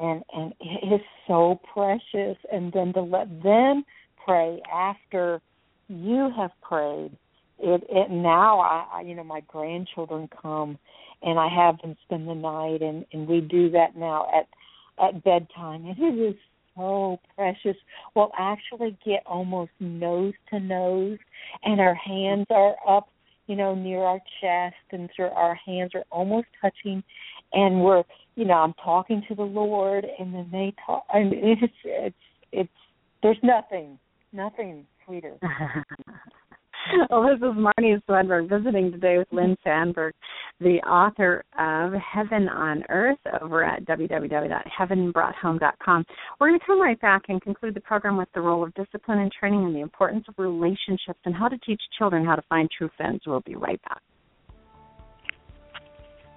And and it is so precious. And then to let them pray after you have prayed. It, it now I, I you know my grandchildren come and I have them spend the night and and we do that now at at bedtime and it is so precious. We'll actually get almost nose to nose and our hands are up, you know, near our chest and so our hands are almost touching and we're you know, I'm talking to the Lord and then they talk and it's it's it's there's nothing, nothing sweeter. [laughs] well, this is Marnie Swedberg visiting today with Lynn Sandberg, the author of Heaven on Earth over at www.heavenbroughthome.com. We're going to come right back and conclude the program with the role of discipline and training and the importance of relationships and how to teach children how to find true friends. We'll be right back.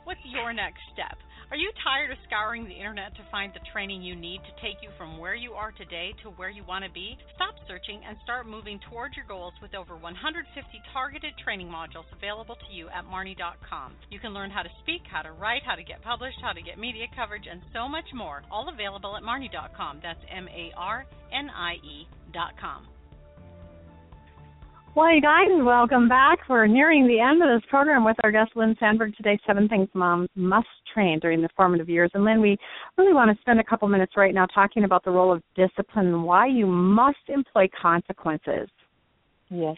What's your next step? Are you tired of scouring the internet to find the training you need to take you from where you are today to where you want to be? Stop searching and start moving towards your goals with over 150 targeted training modules available to you at Marnie.com. You can learn how to speak, how to write, how to get published, how to get media coverage, and so much more, all available at Marnie.com. That's M A R N I E.com. Well, you guys, welcome back. We're nearing the end of this program with our guest Lynn Sandberg today. Seven things moms must train during the formative years. And Lynn, we really want to spend a couple minutes right now talking about the role of discipline and why you must employ consequences. Yes.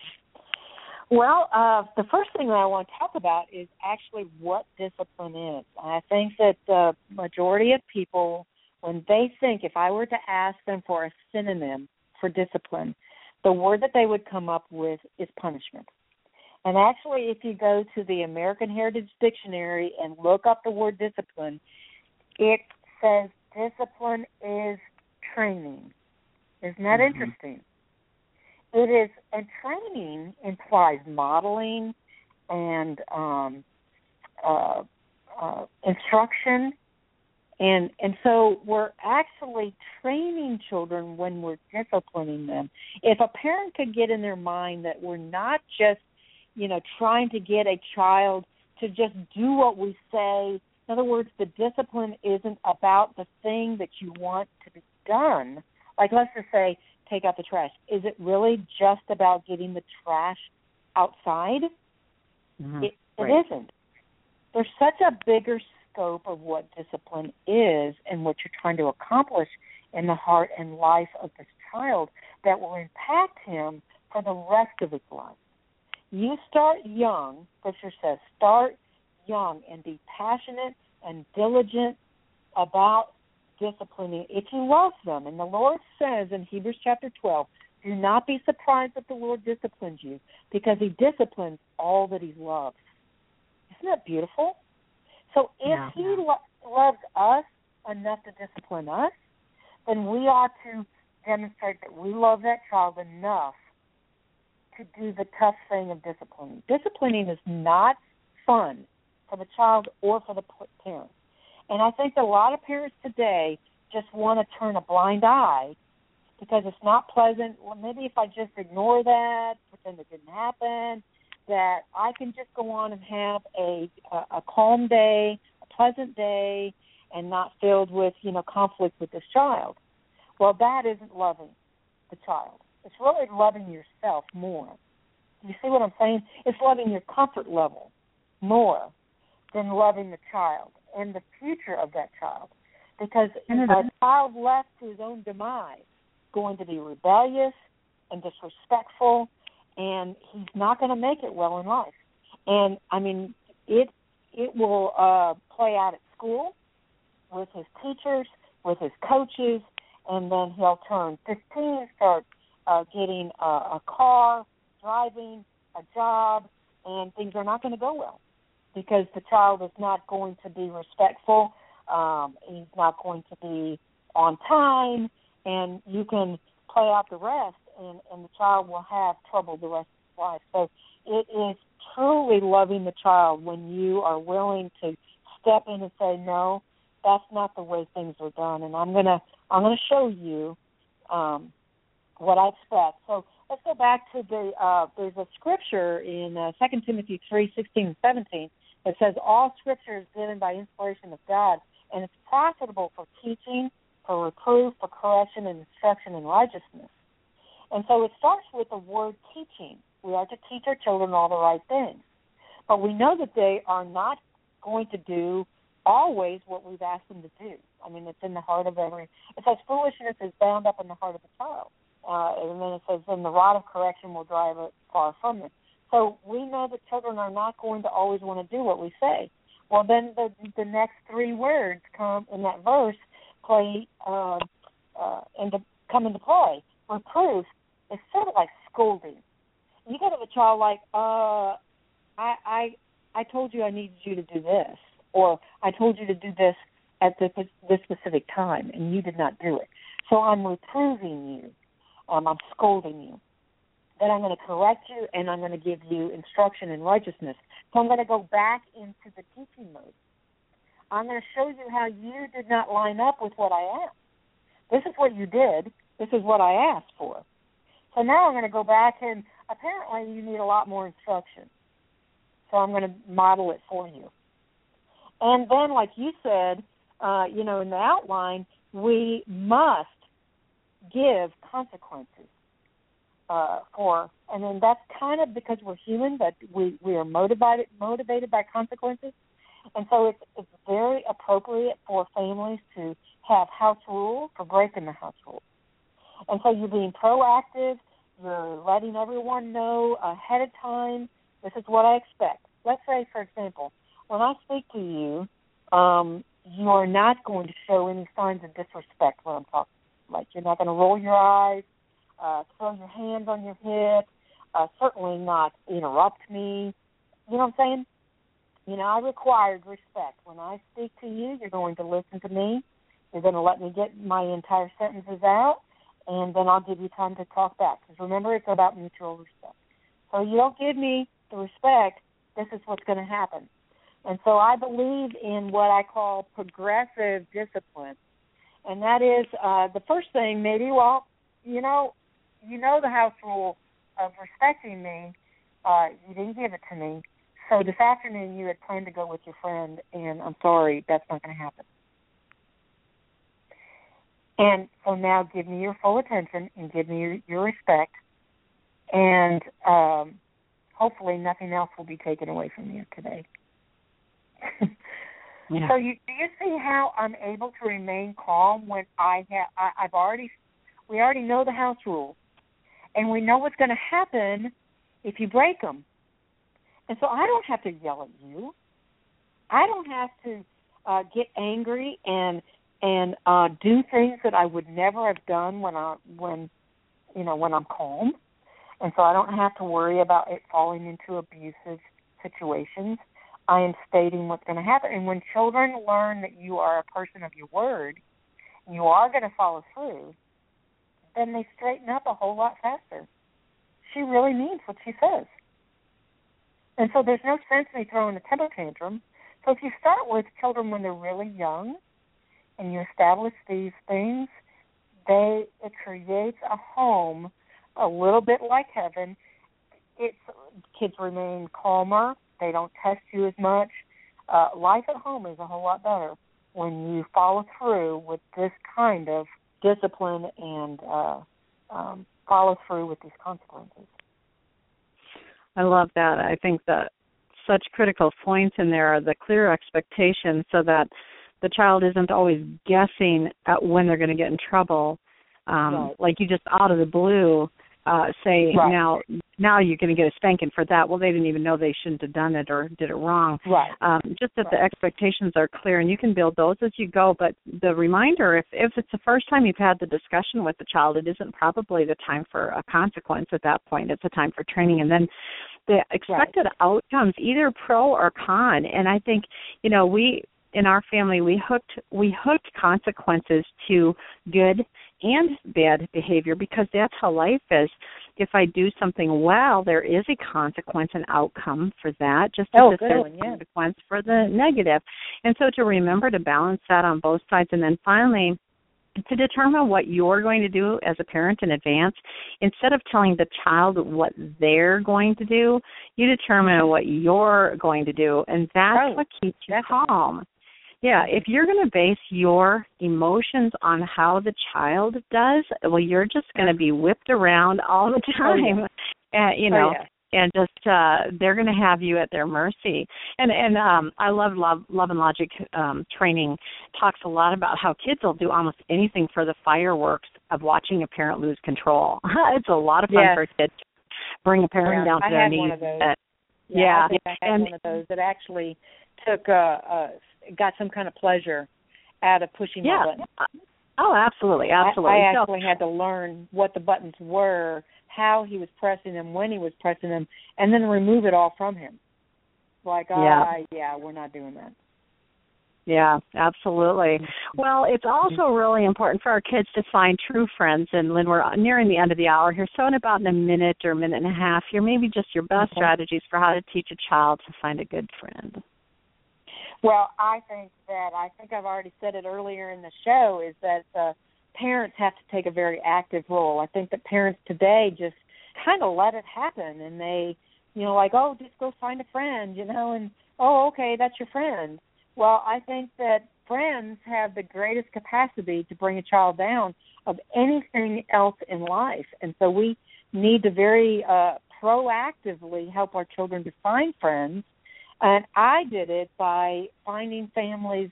Well, uh, the first thing that I want to talk about is actually what discipline is. I think that the majority of people, when they think, if I were to ask them for a synonym for discipline, the word that they would come up with is punishment. And actually, if you go to the American Heritage Dictionary and look up the word discipline, it says discipline is training. Isn't that mm-hmm. interesting? It is, and training implies modeling and um, uh, uh, instruction and and so we're actually training children when we're disciplining them. If a parent could get in their mind that we're not just you know trying to get a child to just do what we say in other words the discipline isn't about the thing that you want to be done. Like let's just say take out the trash. Is it really just about getting the trash outside? Mm-hmm. it, it right. isn't. There's such a bigger scope of what discipline is and what you're trying to accomplish in the heart and life of this child that will impact him for the rest of his life. You start young, Scripture says, start young and be passionate and diligent about disciplining if you love them. And the Lord says in Hebrews chapter 12, do not be surprised that the Lord disciplines you because he disciplines all that he loves. Isn't that beautiful? So if yeah. he lo- loves us enough to discipline us, then we ought to demonstrate that we love that child enough to do the tough thing of disciplining. Disciplining is not fun for the child or for the parent. And I think a lot of parents today just want to turn a blind eye because it's not pleasant. Well, maybe if I just ignore that, pretend it didn't happen, that I can just go on and have a a, calm day, a pleasant day, and not filled with you know conflict with this child. Well, that isn't loving the child. It's really loving yourself more. Do you see what I'm saying? It's loving your comfort level more than loving the child and the future of that child. Because a child left to his own demise, going to be rebellious and disrespectful and he's not going to make it well in life. And I mean, it it will uh, play out at school with his teachers, with his coaches, and then he'll turn 15, start uh, getting a, a car, driving, a job, and things are not going to go well because the child is not going to be respectful. Um, he's not going to be on time, and you can play out the rest and, and the child will have trouble the rest of his life. So it is truly loving the child when you are willing to step in and say, no, that's not the way things are done. And I'm gonna I'm gonna show you um, what I expect. So let's go back to the uh, there's a scripture in uh, 2 Timothy three sixteen and 17 that says all scripture is given by inspiration of God and it's profitable for teaching, for reproof, for correction, and instruction in righteousness. And so it starts with the word teaching. We are to teach our children all the right things. But we know that they are not going to do always what we've asked them to do. I mean, it's in the heart of every. It says foolishness is bound up in the heart of a child, uh, and then it says, "Then the rod of correction will drive it far from them." So we know that children are not going to always want to do what we say. Well, then the the next three words come in that verse play uh, uh, into come into play. Reproof is sort of like scolding. You get a child like, uh, I I I told you I needed you to do this, or I told you to do this at this this specific time, and you did not do it. So I'm reproving you. Um, I'm scolding you. Then I'm going to correct you, and I'm going to give you instruction in righteousness. So I'm going to go back into the teaching mode. I'm going to show you how you did not line up with what I asked. This is what you did. This is what I asked for. So now I'm going to go back and apparently you need a lot more instruction. So I'm going to model it for you. And then, like you said, uh, you know, in the outline, we must give consequences uh, for, and then that's kind of because we're human, but we we are motivated motivated by consequences, and so it's it's very appropriate for families to have house rules for breaking the house rules. And so you're being proactive, you're letting everyone know ahead of time, this is what I expect. Let's say, for example, when I speak to you, um, you are not going to show any signs of disrespect when I'm talking. Like you're not going to roll your eyes, uh, throw your hands on your hip, uh, certainly not interrupt me. You know what I'm saying? You know, I required respect. When I speak to you, you're going to listen to me. You're going to let me get my entire sentences out and then I'll give you time to talk back. Because remember, it's about mutual respect. So you don't give me the respect, this is what's going to happen. And so I believe in what I call progressive discipline. And that is uh, the first thing, maybe, well, you know, you know the house rule of respecting me. Uh, you didn't give it to me. So this afternoon you had planned to go with your friend, and I'm sorry, that's not going to happen. And so now give me your full attention and give me your, your respect. And um, hopefully nothing else will be taken away from you today. [laughs] yeah. So you do you see how I'm able to remain calm when I have I, I've already we already know the house rules, and we know what's going to happen if you break them. And so I don't have to yell at you. I don't have to uh, get angry and and uh do things that I would never have done when I when you know when I'm calm, and so I don't have to worry about it falling into abusive situations. I am stating what's going to happen, and when children learn that you are a person of your word, you are going to follow through, then they straighten up a whole lot faster. She really means what she says. And so there's no sense in me throwing a temper tantrum. So if you start with children when they're really young, and you establish these things, they it creates a home a little bit like heaven. It's kids remain calmer. They don't test you as much. Uh, life at home is a whole lot better when you follow through with this kind of discipline and uh, um, follow through with these consequences. I love that. I think that such critical points in there are the clear expectations so that the child isn't always guessing at when they're going to get in trouble. Um, right. Like you just out of the blue uh, say right. now now you're going to get a spanking for that. Well, they didn't even know they shouldn't have done it or did it wrong. Right. Um, just that right. the expectations are clear, and you can build those as you go. But the reminder, if if it's the first time you've had the discussion with the child, it isn't probably the time for a consequence at that point. It's a time for training, and then the expected right. outcomes, either pro or con. And I think you know we in our family we hooked we hooked consequences to good and bad behavior because that's how life is if I do something well, there is a consequence and outcome for that, just oh, as there's a yeah. consequence for the negative. And so to remember to balance that on both sides, and then finally to determine what you're going to do as a parent in advance, instead of telling the child what they're going to do, you determine what you're going to do, and that's right. what keeps you calm. Yeah, if you're going to base your emotions on how the child does, well, you're just going to be whipped around all the Oh, time. [laughs] And you Oh, know, yeah. and just uh they're going to have you at their mercy. And and um I love love love and logic um training talks a lot about how kids will do almost anything for the fireworks of watching a parent lose control. [laughs] it's a lot of fun Yes. for kids. to Bring a parent Yeah, down to I their had knees. one of those. Uh, Yeah, Yeah, I I had and- one of those that actually took uh uh got some kind of pleasure out of pushing Yeah. my button. oh, absolutely, absolutely. I, I So- actually had to learn what the buttons were, how he was pressing them, when he was pressing them, and then remove it all from him. Like, Yeah. ah, yeah, we're not doing that. Yeah, absolutely. Mm-hmm. Well, it's also really important for our kids to find true friends. And Lynn, we're nearing the end of the hour here. So, in about a minute or a minute and a half, here, maybe just your best Okay. strategies for how to teach a child to find a good friend. Well, I think that I think I've already said it earlier in the show is that uh, parents have to take a very active role. I think that parents today just kind of let it happen and they, you know, like, oh, just go find a friend, you know, and oh, okay, that's your friend. Well, I think that friends have the greatest capacity to bring a child down of anything else in life. And so we need to very uh proactively help our children to find friends and I did it by finding families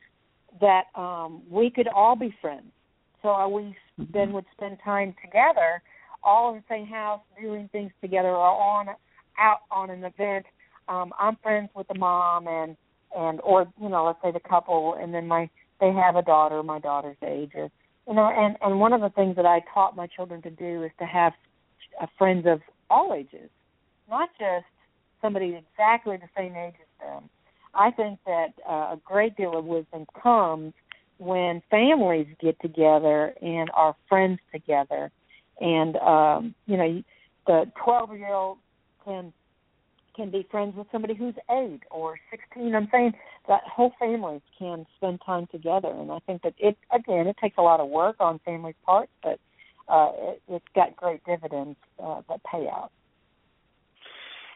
that um we could all be friends. So I, we then would spend time together, all in the same house, doing things together, or on out on an event. Um, I'm friends with the mom and and or you know let's say the couple, and then my they have a daughter, my daughter's age, or you know, and and one of the things that I taught my children to do is to have friends of all ages, not just somebody exactly the same age as them. I think that uh, a great deal of wisdom comes when families get together and are friends together. And um, you know, the 12-year-old can can be friends with somebody who's eight or 16. I'm saying that whole families can spend time together, and I think that it again it takes a lot of work on families' parts, but uh, it, it's got great dividends uh, that pay out.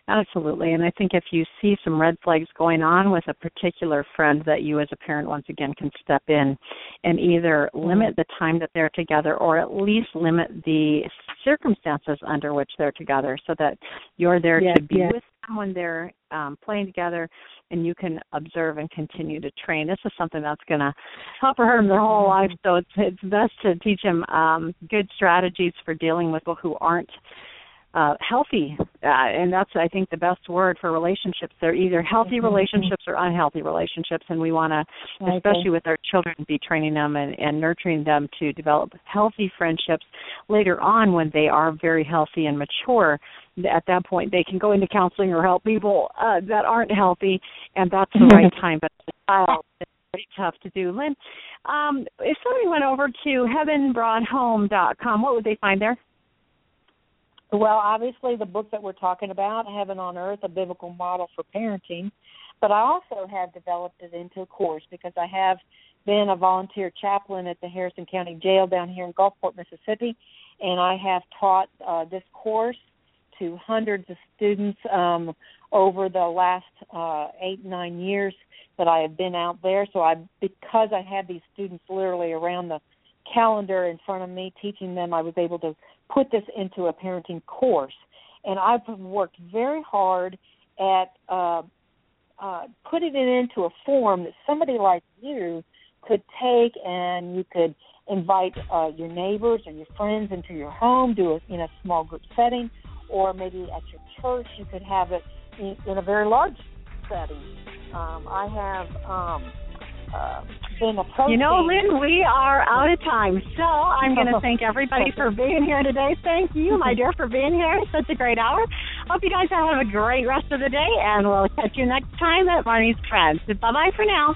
Absolutely. And I think if you see some red flags going on with a particular friend that you as a parent once again can step in and either limit the time that they're together or at least limit the circumstances under which they're together so that you're there Yes, to be yes. with them when they're um, playing together and you can observe and continue to train. This is something that's going to help or hurt them their whole life. So it's it's best to teach them um, good strategies for dealing with people who aren't uh, healthy, uh, and that's I think the best word for relationships. They're either healthy Mm-hmm. relationships or unhealthy relationships, and we want to, I especially with our children, be training them and, and nurturing them to develop healthy friendships later on when they are very healthy and mature. At that point, they can go into counseling or help people uh, that aren't healthy, and that's the right [laughs] time. But a child, it's pretty tough to do. Lynn, um, if somebody went over to heavenbroughthome.com, what would they find there? Well, obviously, the book that we're talking about, Heaven on Earth, a biblical model for parenting. But I also have developed it into a course because I have been a volunteer chaplain at the Harrison County Jail down here in Gulfport, Mississippi, and I have taught uh, this course to hundreds of students um, over the last uh, eight nine years that I have been out there. So I, because I had these students literally around the calendar in front of me teaching them, I was able to put this into a parenting course. And I've worked very hard at uh, uh, putting it into a form that somebody like you could take and you could invite uh, your neighbors or your friends into your home, do it in a small group setting, or maybe at your church you could have it in, in a very large setting. Um, I have um, uh. You know, Lynn, we are out of time. So I'm going [laughs] to thank everybody for being here today. Thank you, my dear, for being here. It's such a great hour. Hope you guys have a great rest of the day, and we'll catch you next time at Marnie's Friends. Bye bye for now.